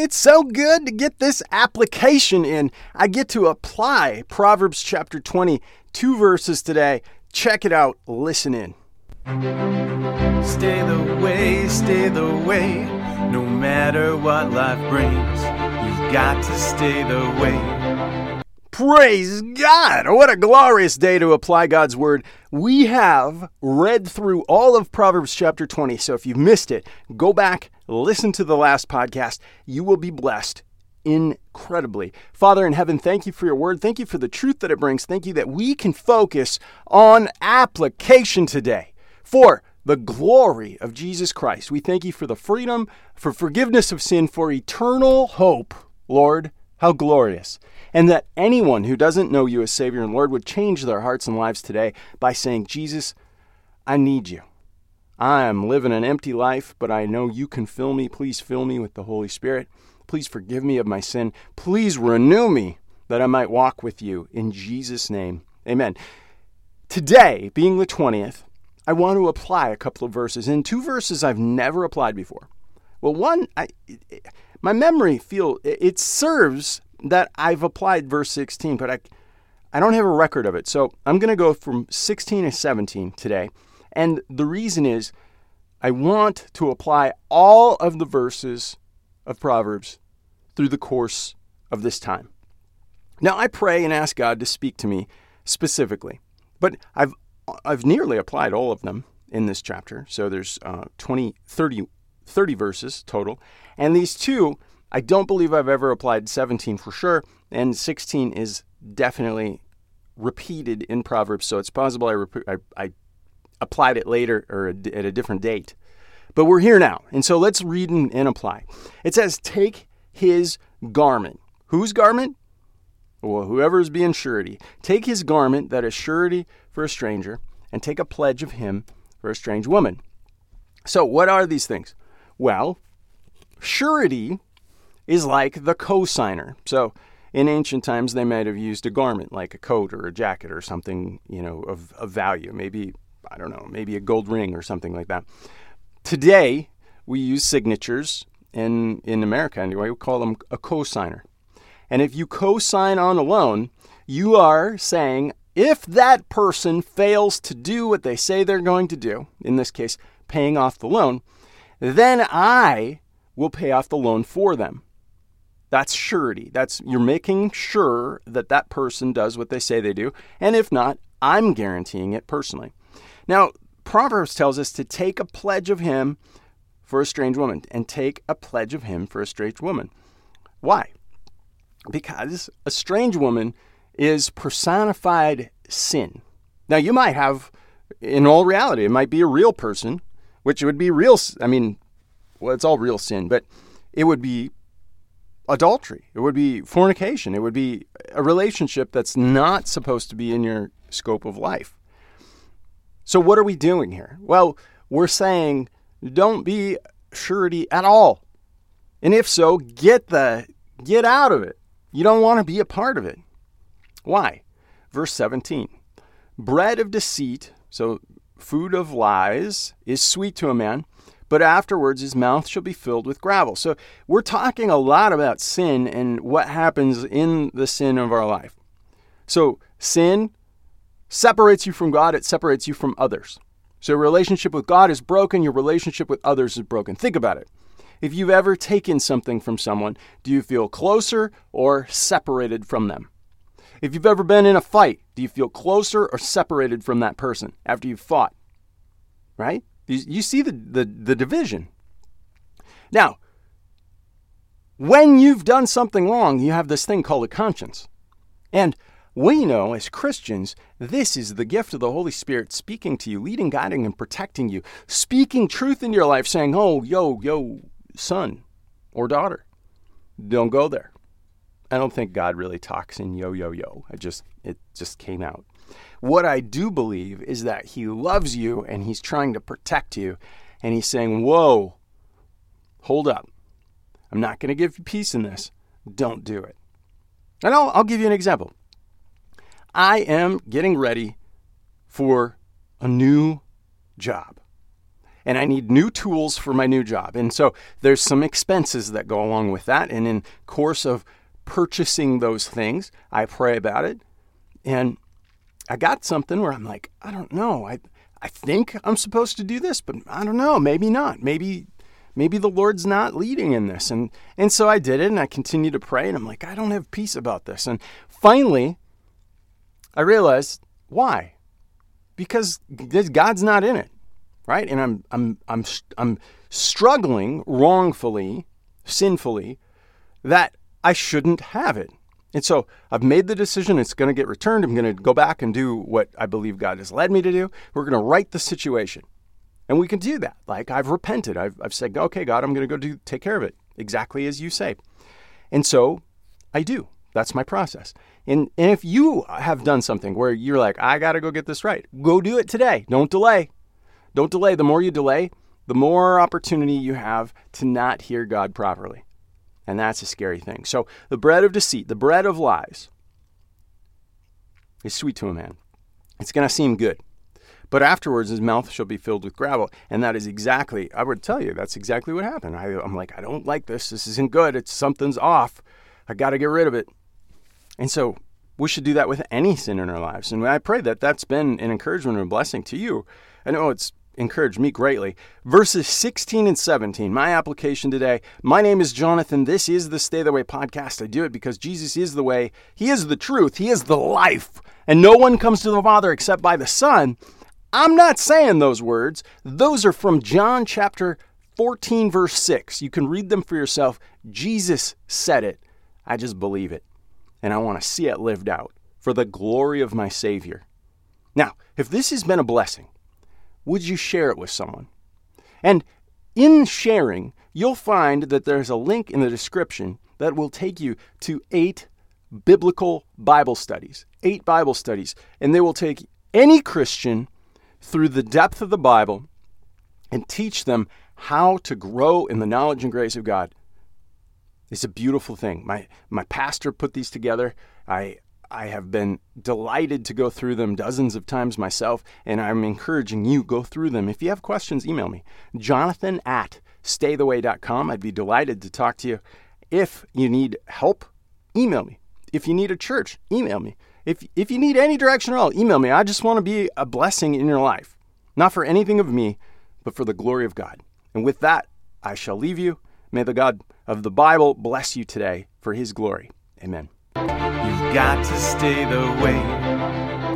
it's so good to get this application in. I get to apply Proverbs chapter 20, two verses today. Check it out. Listen in. Stay the way, stay the way, no matter what life brings. You've got to stay the way. Praise God! What a glorious day to apply God's Word. We have read through all of Proverbs chapter 20, so if you've missed it, go back, listen to the last podcast. You will be blessed incredibly. Father in heaven, thank you for your Word. Thank you for the truth that it brings. Thank you that we can focus on application today for the glory of Jesus Christ. We thank you for the freedom, for forgiveness of sin, for eternal hope, Lord. How glorious. And that anyone who doesn't know you as Savior and Lord would change their hearts and lives today by saying, Jesus, I need you. I am living an empty life, but I know you can fill me. Please fill me with the Holy Spirit. Please forgive me of my sin. Please renew me that I might walk with you. In Jesus' name, amen. Today, being the 20th, I want to apply a couple of verses, and two verses I've never applied before. Well, one, I, my memory feel it serves that I've applied verse 16, but I I don't have a record of it. So I'm going to go from 16 to 17 today. And the reason is I want to apply all of the verses of Proverbs through the course of this time. Now I pray and ask God to speak to me specifically. But I've I've nearly applied all of them in this chapter. So there's uh, 20 30 30 verses total. And these two, I don't believe I've ever applied 17 for sure, and 16 is definitely repeated in Proverbs, so it's possible I, rep- I, I applied it later or at a different date. But we're here now, and so let's read and, and apply. It says, Take his garment. Whose garment? Well, whoever is being surety. Take his garment that is surety for a stranger, and take a pledge of him for a strange woman. So, what are these things? Well, surety is like the cosigner. So in ancient times, they might have used a garment like a coat or a jacket or something, you know, of, of value. Maybe, I don't know, maybe a gold ring or something like that. Today, we use signatures in, in America anyway, we call them a cosigner. And if you co-sign on a loan, you are saying if that person fails to do what they say they're going to do, in this case, paying off the loan, then I will pay off the loan for them. That's surety. That's you're making sure that that person does what they say they do, and if not, I'm guaranteeing it personally. Now, Proverbs tells us to take a pledge of him for a strange woman and take a pledge of him for a strange woman. Why? Because a strange woman is personified sin. Now, you might have, in all reality, it might be a real person which would be real. I mean, well, it's all real sin, but it would be adultery. It would be fornication. It would be a relationship that's not supposed to be in your scope of life. So, what are we doing here? Well, we're saying don't be surety at all. And if so, get the get out of it. You don't want to be a part of it. Why? Verse 17. Bread of deceit, so Food of lies is sweet to a man, but afterwards his mouth shall be filled with gravel. So we're talking a lot about sin and what happens in the sin of our life. So sin separates you from God, it separates you from others. So your relationship with God is broken, your relationship with others is broken. Think about it. If you've ever taken something from someone, do you feel closer or separated from them? If you've ever been in a fight, do you feel closer or separated from that person after you've fought? Right? You, see the, the, the division. Now, when you've done something wrong, you have this thing called a conscience. And we know as Christians, this is the gift of the Holy Spirit speaking to you, leading, guiding, and protecting you, speaking truth in your life, saying, Oh, yo, yo, son or daughter, don't go there. I don't think God really talks in yo yo yo. It just it just came out. What I do believe is that he loves you and he's trying to protect you and he's saying, "Whoa. Hold up. I'm not going to give you peace in this. Don't do it." And I'll, I'll give you an example. I am getting ready for a new job. and I need new tools for my new job. And so there's some expenses that go along with that. And in course of purchasing those things, I pray about it. And I got something where I'm like, I don't know. I I think I'm supposed to do this, but I don't know. Maybe not. Maybe maybe the Lord's not leading in this. And and so I did it and I continued to pray and I'm like, I don't have peace about this. And finally I realized why? Because God's not in it. Right? And I'm I'm I'm I'm struggling wrongfully, sinfully that I shouldn't have it. And so I've made the decision it's going to get returned. I'm going to go back and do what I believe God has led me to do. We're going to right the situation. And we can do that. Like I've repented. I've, I've said, okay, God, I'm going to go do take care of it exactly as you say. And so I do. That's my process. And, and if you have done something where you're like, I got to go get this right, go do it today. Don't delay. Don't delay. The more you delay, the more opportunity you have to not hear God properly. And that's a scary thing. So the bread of deceit, the bread of lies, is sweet to a man. It's going to seem good. But afterwards, his mouth shall be filled with gravel. And that is exactly, I would tell you, that's exactly what happened. I, am like, I don't like this. This isn't good. It's something's off. I got to get rid of it. And so we should do that with any sin in our lives. And I pray that that's been an encouragement and a blessing to you. I know oh, it's encouraged me greatly. Verses 16 and 17, my application today. My name is Jonathan. This is the Stay the Way podcast. I do it because Jesus is the way, He is the truth, He is the life, and no one comes to the Father except by the Son. I'm not saying those words, those are from John chapter 14, verse 6. You can read them for yourself. Jesus said it. I just believe it, and I want to see it lived out for the glory of my Savior. Now, if this has been a blessing, would you share it with someone? And in sharing, you'll find that there's a link in the description that will take you to eight biblical Bible studies. Eight Bible studies. And they will take any Christian through the depth of the Bible and teach them how to grow in the knowledge and grace of God. It's a beautiful thing. My my pastor put these together. I I have been delighted to go through them dozens of times myself, and I'm encouraging you go through them. If you have questions, email me, jonathan at staytheway.com. I'd be delighted to talk to you. If you need help, email me. If you need a church, email me. If, if you need any direction at all, email me. I just want to be a blessing in your life, not for anything of me, but for the glory of God. And with that, I shall leave you. May the God of the Bible bless you today for his glory. Amen. You've got to stay the way